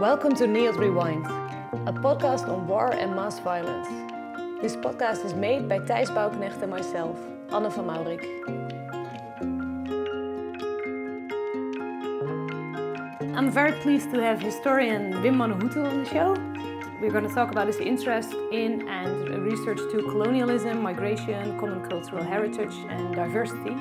Welcome to NIOD Rewind, a podcast on war and mass violence. This podcast is made by Thijs Bouwknecht and myself, Anne van Maurik. I'm very pleased to have historian Wim Manuhutu on the show. We're going to talk about his interest in and research to colonialism, migration, common cultural heritage, and diversity.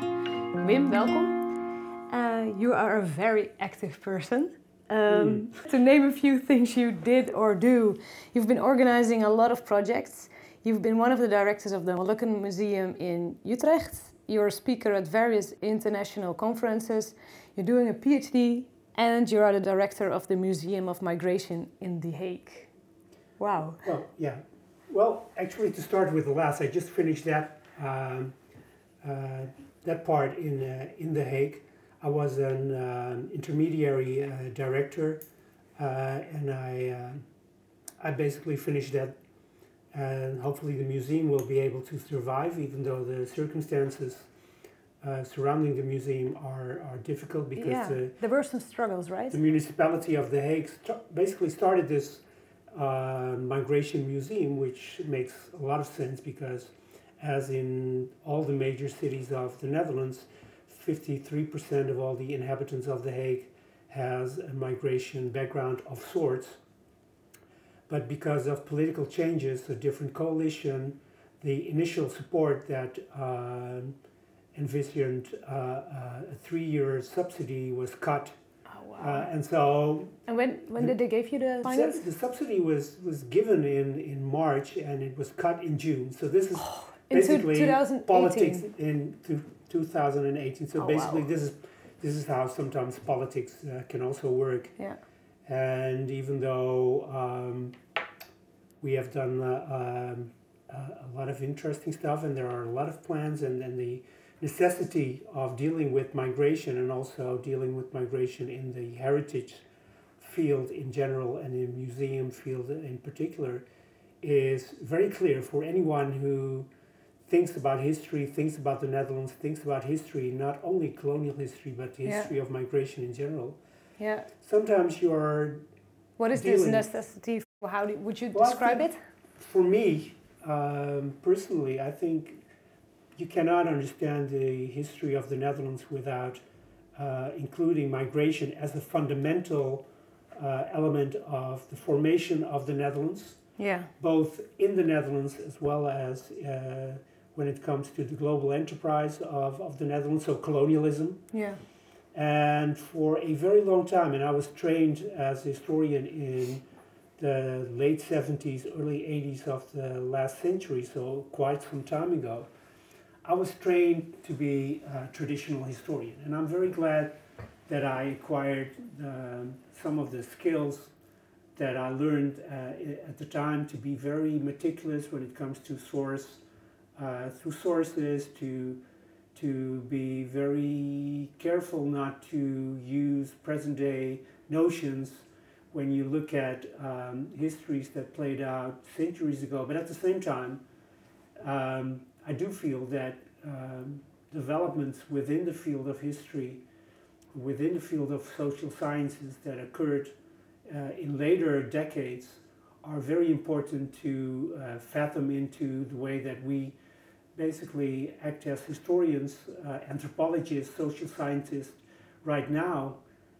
Wim, welcome. Uh, you are a very active person. Um, To name a few things you did or do, you've been organizing a lot of projects. You've been one of the directors of the Molukken Museum in Utrecht. You're a speaker at various international conferences. You're doing a PhD, and you are the director of the Museum of Migration in The Hague. Wow. Well, yeah. Well, actually, to start with the last, I just finished that um, uh, that part in uh, in The Hague. I was an um, intermediary uh, director, uh, and I uh, I basically finished that, and hopefully the museum will be able to survive, even though the circumstances. Uh, surrounding the museum are, are difficult because yeah, the, there were some struggles, right? the municipality of The Hague st- basically started this uh, migration museum, which makes a lot of sense because, as in all the major cities of the Netherlands, 53% of all the inhabitants of The Hague has a migration background of sorts. But because of political changes, a different coalition, the initial support that uh, envisioned uh, uh, a three-year subsidy was cut, Oh, uh, wow. and so and when, when did they give you the finance? the subsidy was, was given in, in March and it was cut in June. So this is two- basically politics in two, 2018. So Oh, basically, wow. this is this is how sometimes politics uh, can also work. Yeah. And even though um, we have done uh, um, a lot of interesting stuff, and there are a lot of plans, and, and the necessity of dealing with migration and also dealing with migration in the heritage field in general and in museum field in particular is very clear for anyone who thinks about history, thinks about the Netherlands, thinks about history, not only colonial history, but the Yeah. history of migration in general. Yeah. Sometimes you are What is this Dealing- necessity? How do, would you Well, describe it? for me, um, personally, I think you cannot understand the history of the Netherlands without uh, including migration as a fundamental uh, element of the formation of the Netherlands, Yeah. both in the Netherlands as well as uh, when it comes to the global enterprise of, of the Netherlands, so colonialism. Yeah. And for a very long time, and I was trained as a historian in the late 70s, early 80s of the last century, so quite some time ago, I was trained to be a traditional historian. And I'm very glad that I acquired um, some of the skills that I learned uh, at the time to be very meticulous when it comes to source, uh, through sources, to to be very careful not to use present day notions when you look at um, histories that played out centuries ago. But at the same time, um, I do feel that um, developments within the field of history, within the field of social sciences that occurred uh, in later decades are very important to uh, fathom into the way that we basically act as historians, uh, anthropologists, social scientists right now.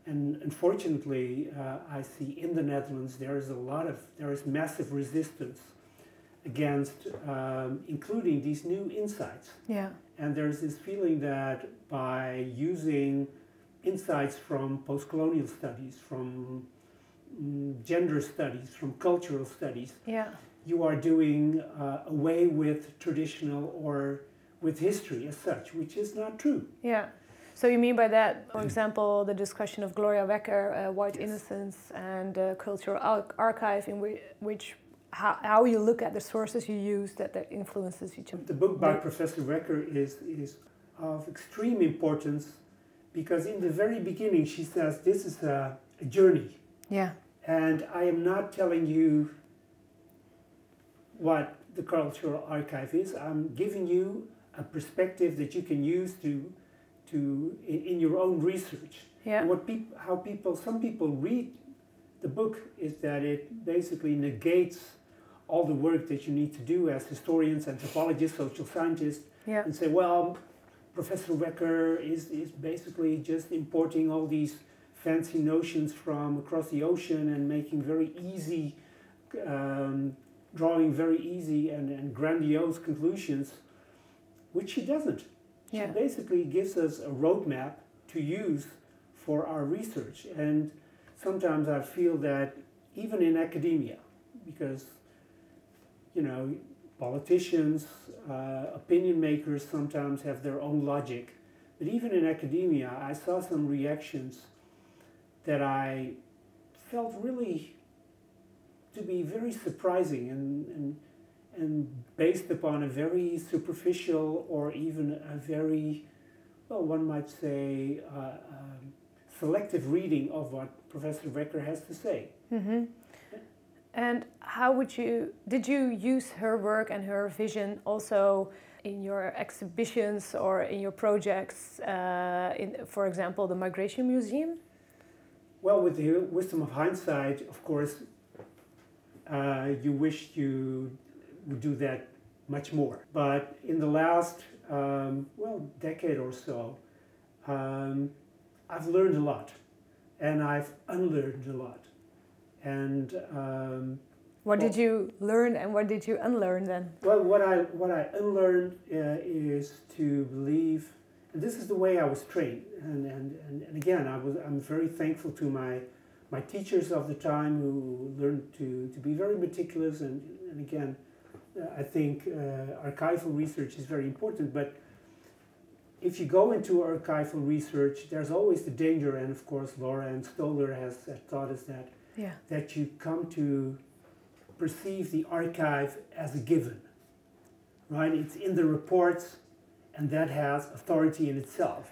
And unfortunately, uh, I see in the Netherlands there is a lot of, there is massive resistance against um, including these new insights. Yeah. And there's this feeling that by using insights from post colonial studies, from mm, gender studies, from cultural studies, Yeah. You are doing uh, away with traditional or with history as such, which is not true. Yeah. So you mean by that, for example, the discussion of Gloria Wekker, uh, white Yes. innocence, and uh, cultural ar- archive, in which, which how, how you look at the sources you use that, that influences each other. The book by. Professor Wekker is, is of extreme importance because in the very beginning she says this is a, a journey Yeah. and I am not telling you what the cultural archive is. I'm giving you a perspective that you can use to to in, in your own research. Yeah. What peop, how people some people read the book is that it basically negates all the work that you need to do as historians, anthropologists, social scientists, Yeah. and say, well, Professor Wekker is, is basically just importing all these fancy notions from across the ocean and making very easy, um, drawing very easy and, and grandiose conclusions, which she doesn't. She basically gives us a roadmap to use for our research. And sometimes I feel that even in academia, because, you know, politicians, uh, opinion makers sometimes have their own logic. But even in academia, I saw some reactions that I felt really to be very surprising and, and, and based upon a very superficial or even a very, well, one might say, uh, um, selective reading of what Professor Wekker has to say. hmm And how would you, did you use her work and her vision also in your exhibitions or in your projects, uh, in, for example, the Migration Museum? Well, with the wisdom of hindsight, of course, uh, you wish you would do that much more. But in the last, um, well, decade or so, um, I've learned a lot, and I've unlearned a lot, and um, What did you learn and what did you unlearn then? well, what I what I unlearned uh, is to believe, and this is the way I was trained, and, and, and, and again, I was I'm very thankful to my my teachers of the time who learned to, to be very meticulous, and, and again, uh, I think uh, archival research is very important, but if you go into archival research, there's always the danger, and of course, Laura Ann Stoler has uh, taught us that Yeah. that you come to perceive the archive as a given, right? It's in the reports, and that has authority in itself.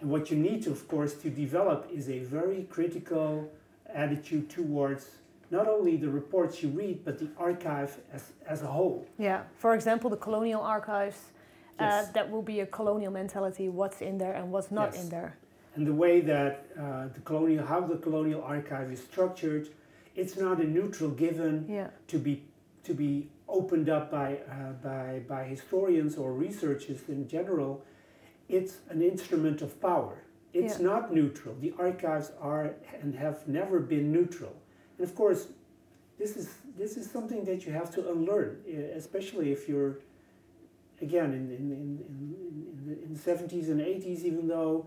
And what you need to, of course, to develop is a very critical attitude towards not only the reports you read, but the archive as, as a whole. Yeah. For example, the colonial archives, Yes. uh, that will be a colonial mentality, what's in there and what's not Yes. in there. and the way that uh, the colonial, how the colonial archive is structured, it's not a neutral given. Yeah. to be to be opened up by uh, by by historians or researchers in general, it's an instrument of power. It's Yeah. not neutral. The archives are and have never been neutral. And of course, this is this is something that you have to unlearn, especially if you're again in in, in, in, in, the, 70s and 80s, even though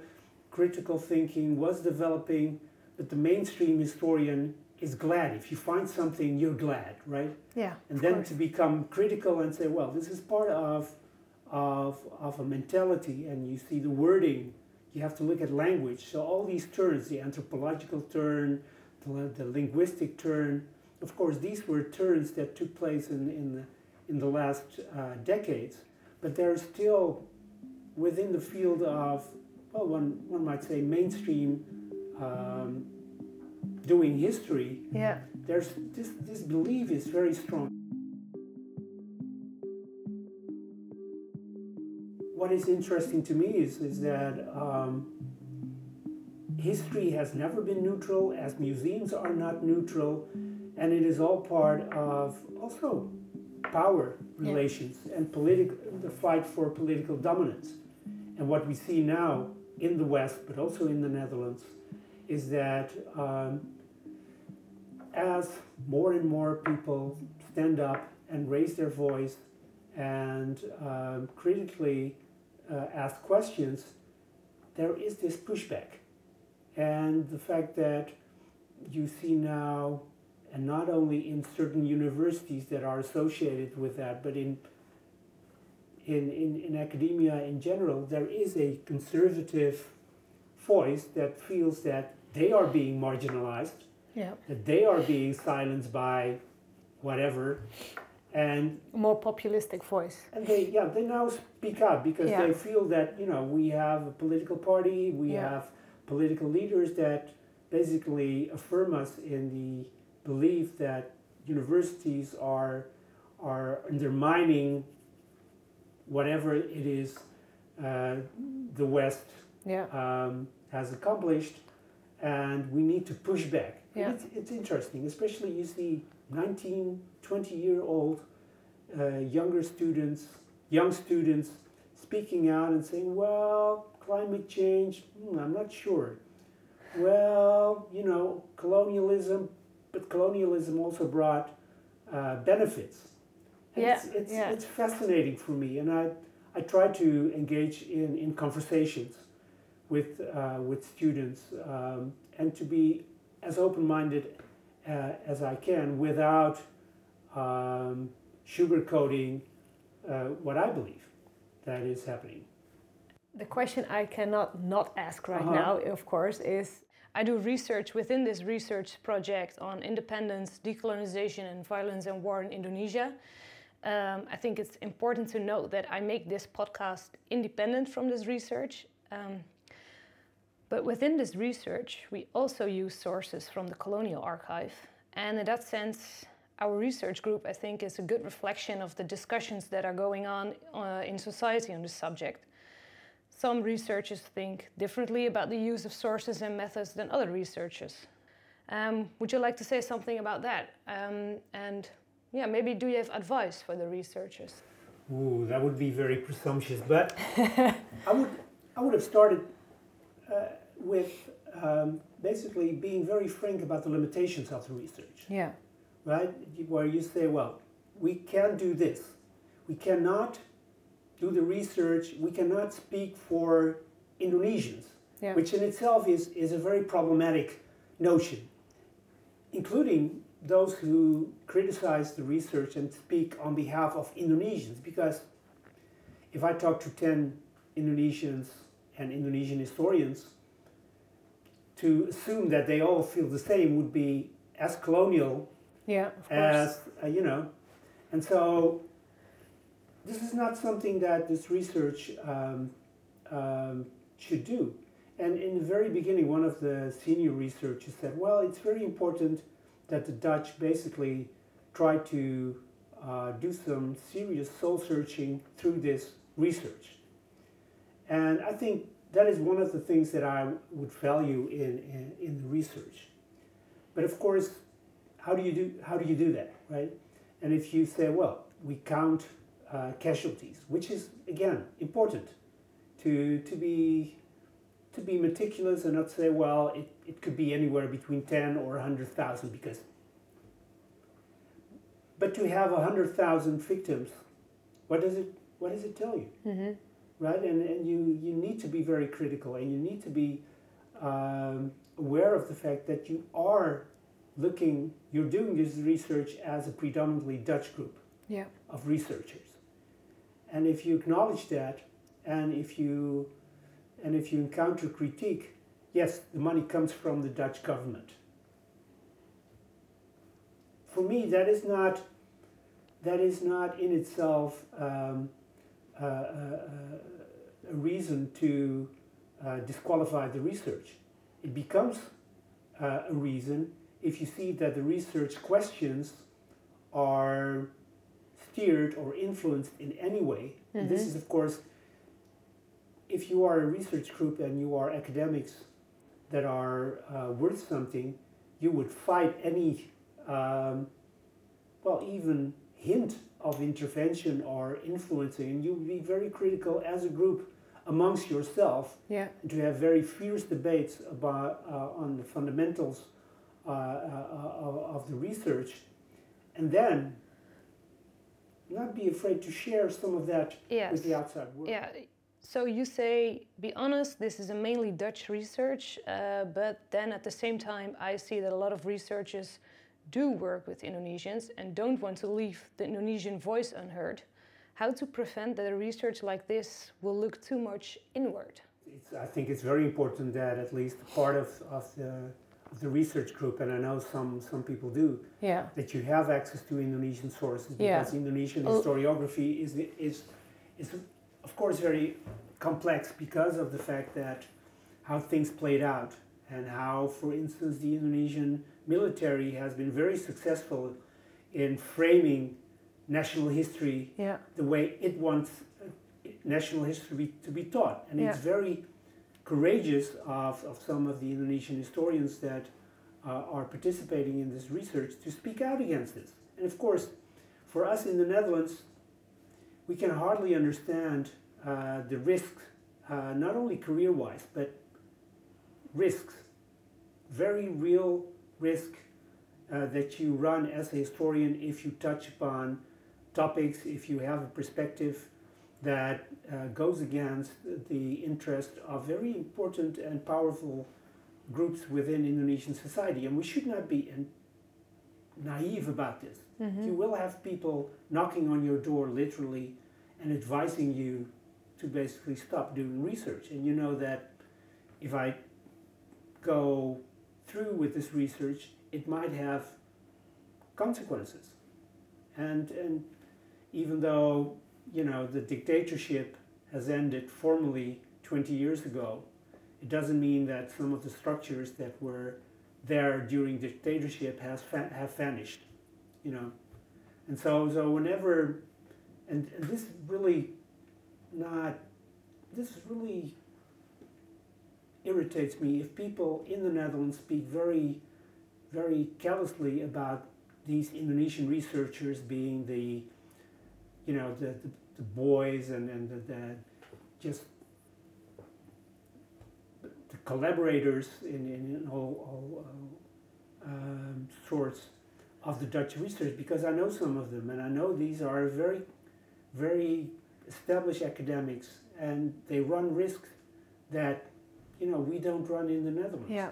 critical thinking was developing, but the mainstream historian is glad. If you find something, you're glad, right? Yeah. And then course. to become critical and say, well, this is part of, of, of a mentality, and you see the wording, you have to look at language. So all these turns, the anthropological turn, the, the linguistic turn, of course, these were turns that took place in, in, the, in the last uh, decades, but they're still within the field of, well, one, one might say mainstream um, doing history, Yeah. there's this, this belief is very strong. What is interesting to me is, is that um, history has never been neutral, as museums are not neutral, and it is all part of also power Yeah. relations and political the fight for political dominance. And what we see now in the West, but also in the Netherlands, is that um, as more and more people stand up and raise their voice and um, critically uh, ask questions, there is this pushback. And the fact that you see now, and not only in certain universities that are associated with that, but in in, in, in academia in general, there is a conservative voice that feels that they are being marginalized Yeah. that they are being silenced by whatever and More populistic voice. and they yeah they now speak up because Yeah. they feel that you know we have a political party we Yeah. have political leaders that basically affirm us in the belief that universities are are undermining whatever it is uh, the west Yeah. um, has accomplished, and we need to push back. Yeah. It's, it's interesting, especially you see 19, 20 year old uh, younger students, young students speaking out and saying, well, climate change, hmm, I'm not sure. Well, you know, colonialism, but colonialism also brought uh, benefits. And Yeah, It's, it's, yeah. it's fascinating for me, and I, I try to engage in, in conversations with, uh, with students um, and to be as open minded uh, as I can without um, sugarcoating uh, what I believe that is happening. The question I cannot not ask right Uh-huh. now, of course, is I do research within this research project on independence, decolonization, and violence and war in Indonesia. Um, I think it's important to note that I make this podcast independent from this research. Um, but within this research, we also use sources from the Colonial Archive. And in that sense, our research group, I think, is a good reflection of the discussions that are going on uh, in society on this subject. Some researchers think differently about the use of sources and methods than other researchers. Um, would you like to say something about that? Um, and yeah, maybe do you have advice for the researchers? Ooh, that would be very presumptuous, but I would I would have started uh, with um, basically being very frank about the limitations of the research, Yeah. right? Where you say, well, we can't do this, we cannot do the research, we cannot speak for Indonesians, Yeah. which in itself is, is a very problematic notion, including those who criticize the research and speak on behalf of Indonesians. Because if I talk to 10 Indonesians and Indonesian historians, to assume that they all feel the same would be as colonial Yeah, of as uh, you know. And so this is not something that this research um, um, should do. And in the very beginning one of the senior researchers said well it's very important that the dutch basically try to uh, do some serious soul searching through this research. And i think that is one of the things that i would value in, in, in the research. But of course how do you do how do you do that right? And if you say well we count uh, casualties which is again important to to be to be meticulous and not say well it, it could be anywhere between 10 or 100,000 because but to have 100,000 victims what does it what does it tell you? Hmm right? And, and you, you need to be very critical and you need to be um, aware of the fact that you are looking, you're doing this research as a predominantly Dutch group Yeah. of researchers. And if you acknowledge that and if you, and if you encounter critique, yes, the money comes from the Dutch government. For me, that is not, that is not in itself um, uh, uh, uh, a reason to uh, disqualify the research. It becomes uh, a reason if you see that the research questions are steered or influenced in any way. And This is, of course, if you are a research group and you are academics that are uh, worth something, you would fight any, um, well, even hint of intervention or influencing, and you would be very critical as a group amongst yourself Yeah. to have very fierce debates about uh, on the fundamentals uh, uh, of, the research, and then not be afraid to share some of that Yes. with the outside world. Yeah. So you say, be honest, this is a mainly Dutch research, uh, but then at the same time, I see that a lot of researchers do work with Indonesians and don't want to leave the Indonesian voice unheard. How to prevent that a research like this will look too much inward? It's, I think it's very important that at least part of, of, the, the research group, and I know some, some people do, Yeah. that you have access to Indonesian sources Yeah. because Indonesian Oh. historiography is, is, is, of course, very complex because of the fact that how things played out and how, for instance, the Indonesian military has been very successful in framing national history Yeah. the way it wants uh, national history to be taught. And it's very courageous of, of some of the Indonesian historians that uh, are participating in this research to speak out against this. And of course, for us in the Netherlands, we can hardly understand uh, the risks, uh, not only career wise, but risks, very real risk uh, that you run as a historian if you touch upon topics, if you have a perspective that uh, goes against the interest of very important and powerful groups within Indonesian society. And we should not be naive about this. Mm-hmm. You will have people knocking on your door literally and advising you to basically stop doing research. And you know that if I go through with this research, it might have consequences. And, and even though you know the dictatorship has ended formally 20 years ago, it doesn't mean that some of the structures that were there during dictatorship has fa- have vanished, you know, and so so whenever, and, and this really not, this really irritates me if people in the Netherlands speak very, very callously about these Indonesian researchers being the, you know, the, the, the boys and, and the, the just the collaborators in, in, in all, all uh, um, sorts of the Dutch research because I know some of them and I know these are very, very established academics and they run risks that you know we don't run in the Netherlands. Yeah.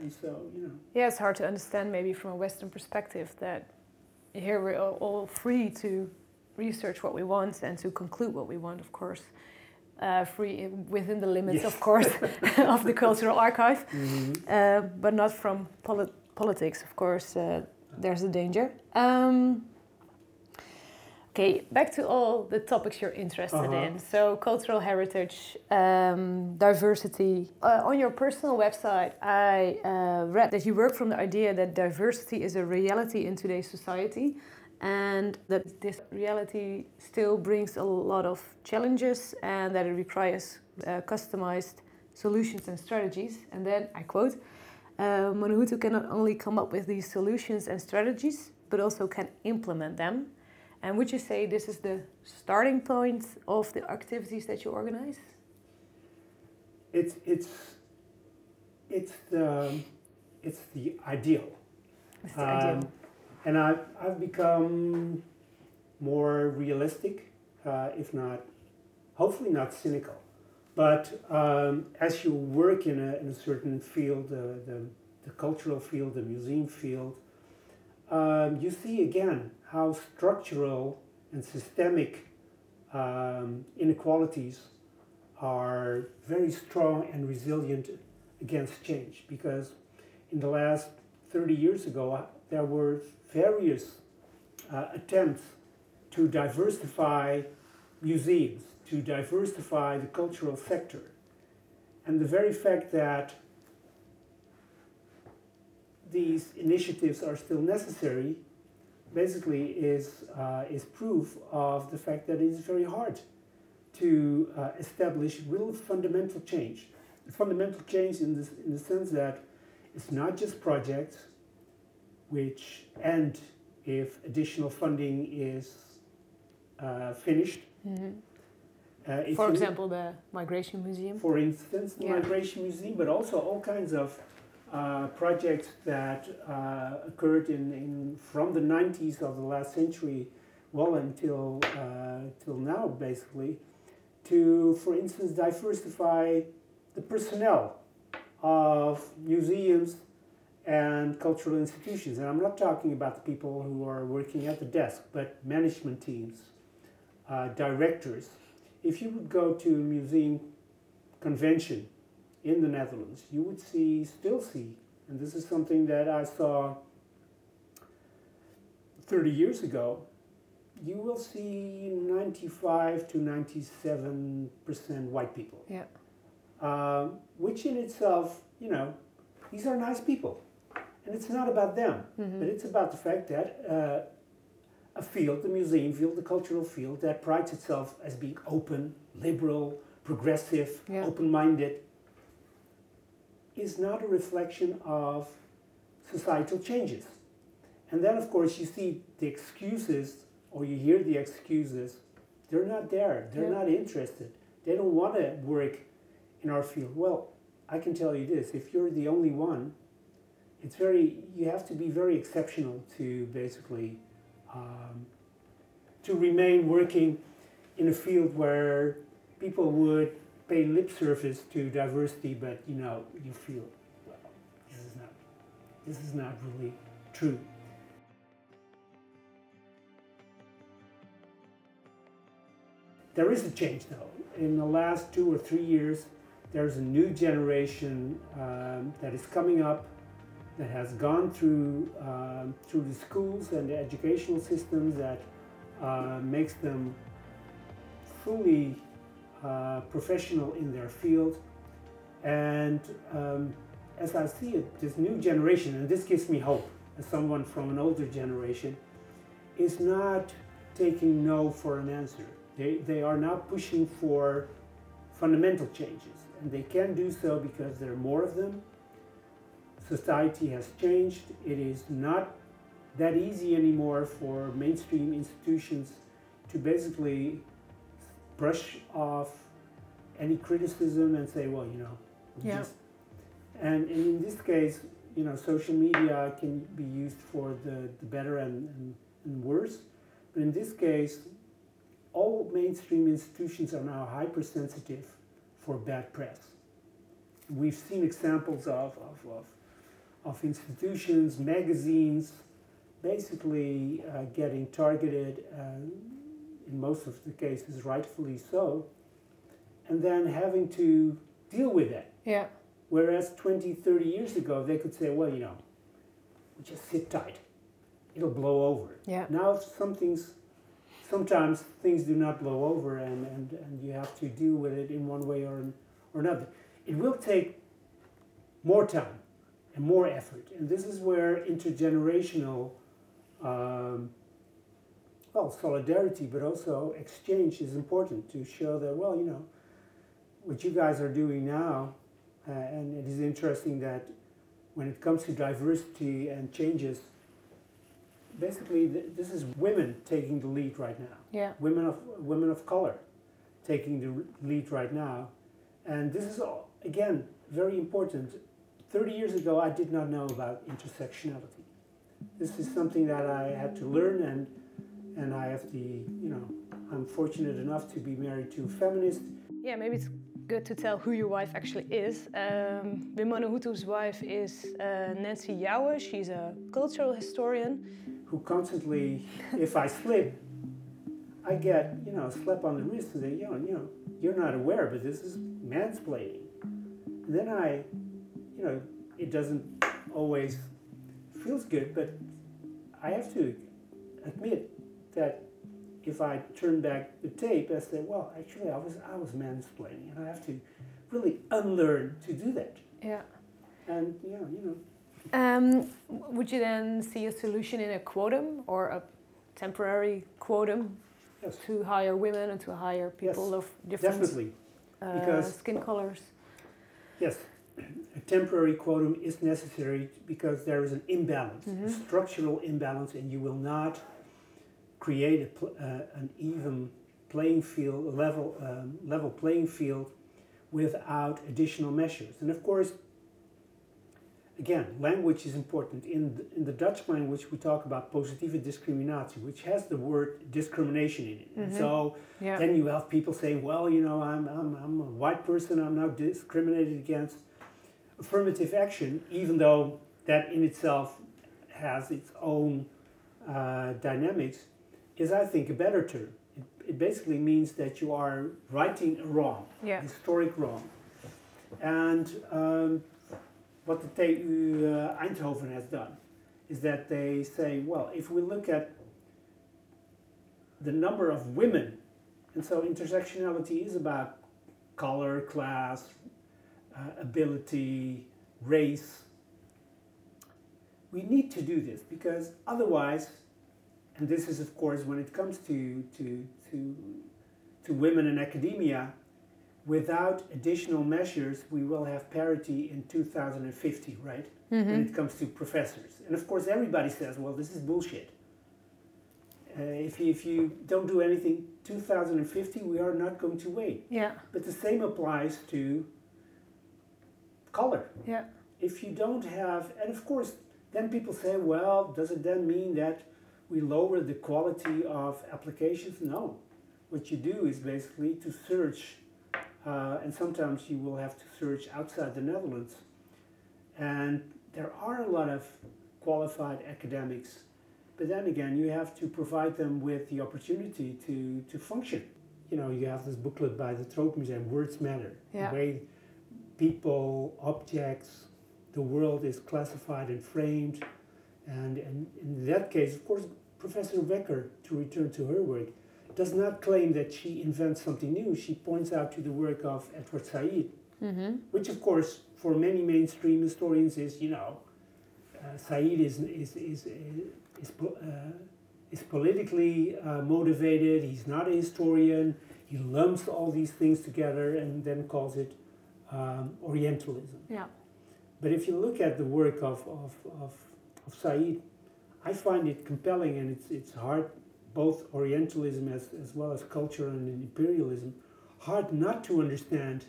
And so you know. Yeah, it's hard to understand maybe from a Western perspective that here we're all free to research what we want and to conclude what we want, of course. Uh, free within the limits, yes. of course, of the cultural archive, mm-hmm. uh, but not from polit- politics. Of course, uh, there's a danger. Um, Okay, back to all the topics you're interested uh-huh. in. So, cultural heritage, um, diversity. Uh, on your personal website, I uh, read that you work from the idea that diversity is a reality in today's society and that this reality still brings a lot of challenges and that it requires uh, customized solutions and strategies. And then I quote uh, Manuhutu cannot only come up with these solutions and strategies, but also can implement them and would you say this is the starting point of the activities that you organize? It's it's it's the it's the ideal. It's the um, ideal. And I've I've become more realistic, uh, if not, hopefully not cynical. But um, as you work in a, in a certain field, uh, the, the cultural field, the museum field, um, you see again how structural and systemic um, inequalities are very strong and resilient against change because in the last 30 years ago uh, there were various uh, attempts to diversify museums, to diversify the cultural sector. And the very fact that these initiatives are still necessary basically is, uh, is proof of the fact that it is very hard to uh, establish real fundamental change. Fundamental change in, this, in the sense that it's not just projects which end if additional funding is uh, finished. Mm-hmm. Uh, for example, the Migration Museum. For instance, the yeah. Migration Museum, but also all kinds of uh, projects that uh, occurred in, in from the 90s of the last century well until uh, till now basically to for instance diversify the personnel of museums and cultural institutions. And i'm not talking about the people who are working at the desk but management teams uh, directors. If you would go to a museum convention in the Netherlands, you would see, still see, and this is something that I saw 30 years ago, you will see 95 to 97% white people. Yeah. Um, which in itself, you know, these are nice people. And it's not about them, mm-hmm. but it's about the fact that uh, a field, the museum field, the cultural field, that prides itself as being open, liberal, progressive, yeah. open minded, is not a reflection of societal changes. And then, of course, you see the excuses, or you hear the excuses. They're not there. They're Yeah. not interested. They don't want to work in our field. Well, I can tell you this: if you're the only one, it's very. You have to be very exceptional to basically um, to remain working in a field where people would pay lip service to diversity, but you know you feel well, this is not this is not really true. There is a change though. In the last two or three years, there's a new generation um, that is coming up that has gone through um, through the schools and the educational systems that uh, makes them fully uh, professional in their field. And um, as I see it, this new generation, and this gives me hope as someone from an older generation, is not taking no for an answer. They, they are now pushing for fundamental changes, and they can do so because there are more of them. Society has changed. It is not that easy anymore for mainstream institutions to basically brush off any criticism and say, well, you know, Yeah. just and, and in this case, you know, social media can be used for the, the better and, and, and worse. But in this case, all mainstream institutions are now hypersensitive for bad press. We've seen examples of, of, of, of institutions, magazines, basically uh, getting targeted, uh, in most of the cases, rightfully so, and then having to deal with that. Yeah. Whereas 20, 30 years ago, they could say, well, you know, just sit tight. It'll blow over. Yeah. Now, some things, sometimes things do not blow over, and, and, and you have to deal with it in one way or, or another. It will take more time and more effort. And this is where intergenerational, um, well, solidarity, but also exchange is important to show that, well, you know, what you guys are doing now, uh, and it is interesting that when it comes to diversity and changes, basically th- this is women taking the lead right now. Yeah. women of women of color taking the lead right now. And this is all, again very important. 30 years ago i did not know about intersectionality. This is something that i had to learn and and i have the you know i'm fortunate enough to be married to a feminist Yeah, maybe it's good to tell who your wife actually is. Um, Wim Manuhutu's wife is uh, Nancy Jouwe. She's a cultural historian. who constantly if i slip i get you know a slap on the wrist and say you know, you know you're not aware but this is mansplaining and then i you know it doesn't always feels good but i have to admit that if i turn back the tape i say well actually i was i was mansplaining and i have to really unlearn to do that Yeah. and yeah you know Um, would you then see a solution in a quotum or a temporary quotum yes to hire women and to hire people Yes, of different definitely uh, skin colors? Yes, a temporary quorum is necessary because there is an imbalance, a Mhm. structural imbalance, and you will not create a pl- uh, an even playing field, level, um, level playing field without additional measures. And of course, again, language is important. In the, in the Dutch language, we talk about positieve discriminatie, which has the word discrimination in it. And Mhm. so Yeah. then you have people saying, well, you know, I'm, I'm, I'm a white person, I'm now discriminated against. Affirmative action, even though that in itself has its own uh, dynamics, is, I think, a better term. It, it basically means that you are righting a wrong, yeah. historic wrong. And um, what the TU uh, Eindhoven has done is that they say, well, if we look at the number of women, and so intersectionality is about color, class, uh, ability, race. We need to do this because otherwise, and this is of course when it comes to to to to women in academia, without additional measures, we will have parity in 2050, right? Mm-hmm. When it comes to professors. And of course, everybody says, well, this is bullshit. Uh, if, you, if you don't do anything, 2050, we are not going to wait. Yeah. But the same applies to color. Yeah. If you don't have, and of course, then people say, well, does it then mean that we lower the quality of applications? No. What you do is basically to search, uh, and sometimes you will have to search outside the Netherlands. And there are a lot of qualified academics, but then again, you have to provide them with the opportunity to, to function. You know, you have this booklet by the Tropenmuseum, Words Matter. Yeah. The way people, objects, the world is classified and framed. And, and in that case, of course, Professor Wekker, to return to her work, does not claim that she invents something new. She points out to the work of Edward Said, mm-hmm. which, of course, for many mainstream historians is, you know, uh, Said is, is, is, is, uh, is politically uh, motivated, he's not a historian, he lumps all these things together and then calls it um, Orientalism. Yeah. But if you look at the work of, of, of, of Said, I find it compelling and it's, it's hard, both Orientalism as, as well as culture and imperialism, hard not to understand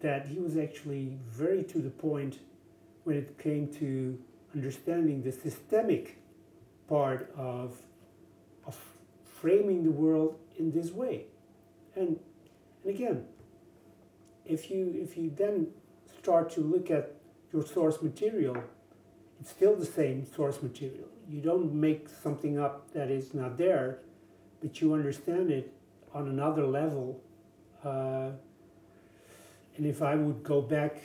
that he was actually very to the point when it came to understanding the systemic part of, of framing the world in this way. And, and again, if you, if you then start to look at your source material, it's still the same source material. You don't make something up that is not there, but you understand it on another level. Uh, and if I would go back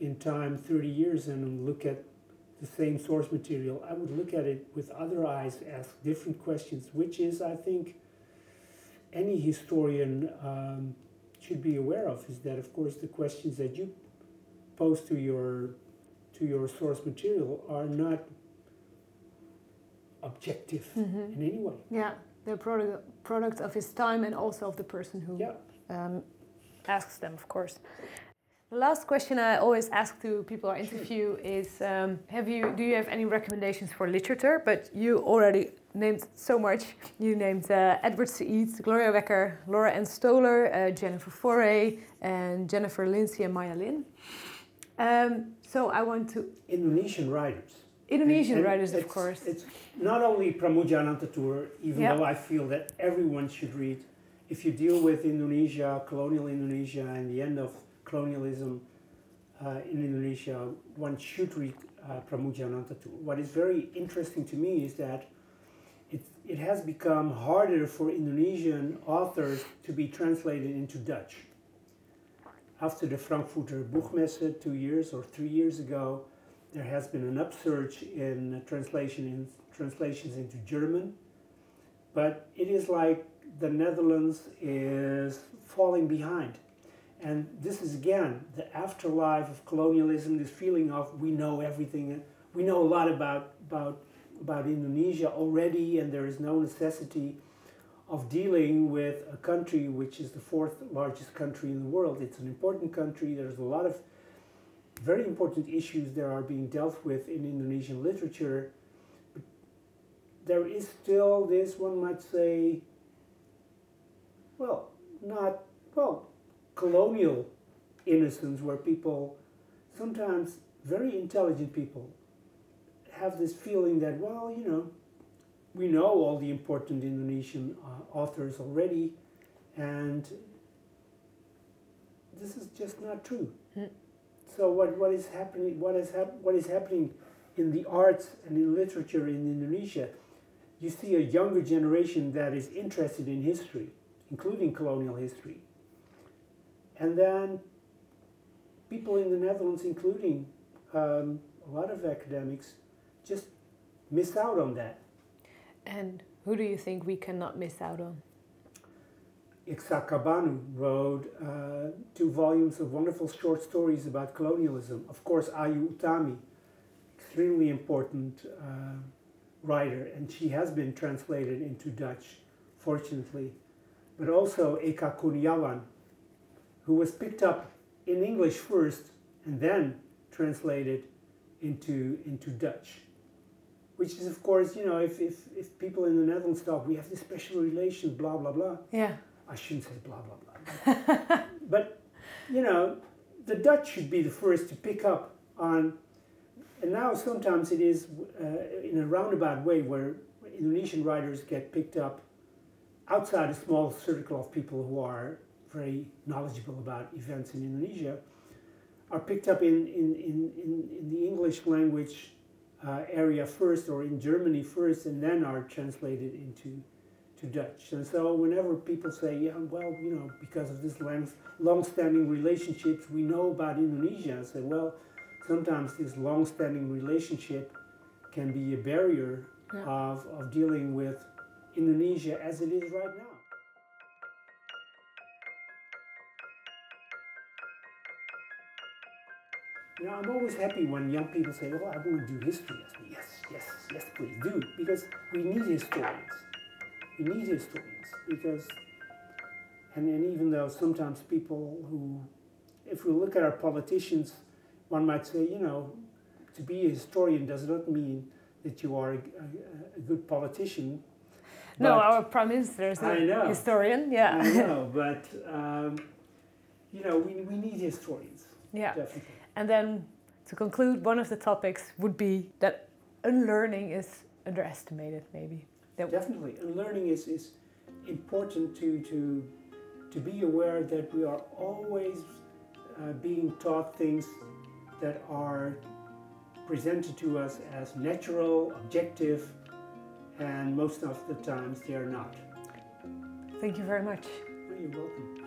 in time 30 years and look at the same source material, I would look at it with other eyes, ask different questions, which is, I think, any historian um, should be aware of. Is that, of course, the questions that you pose to your to your source material are not objective mm-hmm. in any way. Yeah, they're product product of his time and also of the person who yeah. um, asks them, of course. The last question I always ask to people I interview is: um, Have you do you have any recommendations for literature? But you already named so much. You named uh, Edward Said, Gloria Wekker, Laura Ann Stoler, uh, Jennifer Foray, and Jennifer Lindsay and Maya Liem. Um, so I want to Indonesian writers. Indonesian and, and writers, of course. It's not only Pramoedya Ananta Toer, even yep. though I feel that everyone should read. If you deal with Indonesia, colonial Indonesia, and the end of colonialism uh, in Indonesia, one should read uh, Pramoedya Ananta Toer. What is very interesting to me is that it, it has become harder for Indonesian authors to be translated into Dutch after the Frankfurter Buchmesse two years or three years ago, there has been an upsurge in translation in translations into German, but it is like the Netherlands is falling behind. And this is again the afterlife of colonialism, this feeling of we know everything, we know a lot about, about, about Indonesia already, and there is no necessity of dealing with a country which is the fourth largest country in the world. It's an important country. There's a lot of very important issues that are being dealt with in Indonesian literature. But there is still this, one might say, well, not, well, colonial innocence where people, sometimes very intelligent people, have this feeling that, well, you know, we know all the important Indonesian uh, authors already, and this is just not true. Mm. So what, what is happening? What is hap- What is happening in the arts and in literature in Indonesia? You see a younger generation that is interested in history, including colonial history, and then people in the Netherlands, including um, a lot of academics, just miss out on that and who do you think we cannot miss out on? Iksaka Banu wrote uh, two volumes of wonderful short stories about colonialism. Of course, Ayu Utami, extremely important uh, writer, and she has been translated into Dutch, fortunately. But also Eka Kurniawan, who was picked up in English first and then translated into, into Dutch. Which is, of course, you know, if, if, if people in the Netherlands talk, we have this special relation, blah, blah, blah. Yeah. I shouldn't say blah, blah, blah. but, you know, the Dutch should be the first to pick up on, and now sometimes it is uh, in a roundabout way where Indonesian writers get picked up outside a small circle of people who are very knowledgeable about events in Indonesia, are picked up in, in, in, in, in the English language uh, area first or in Germany first and then are translated into to Dutch. And so whenever people say, yeah, well, you know, because of this long-standing relationships, we know about Indonesia, I say, well, sometimes this long-standing relationship can be a barrier yeah. of, of dealing with Indonesia as it is right now. You know, I'm always happy when young people say, "Oh, I want to do history." I say, "Yes, yes, yes, please do," because we need historians. We need historians because, and, and even though sometimes people who, if we look at our politicians, one might say, you know, to be a historian does not mean that you are a, a, a good politician. No, our prime minister is a historian. Yeah, I know, but um, you know, we, we need historians. Yeah, definitely. And then to conclude, one of the topics would be that unlearning is underestimated, maybe. That Definitely. Unlearning is, is important to, to, to be aware that we are always uh, being taught things that are presented to us as natural, objective, and most of the times they are not. Thank you very much. you're welcome.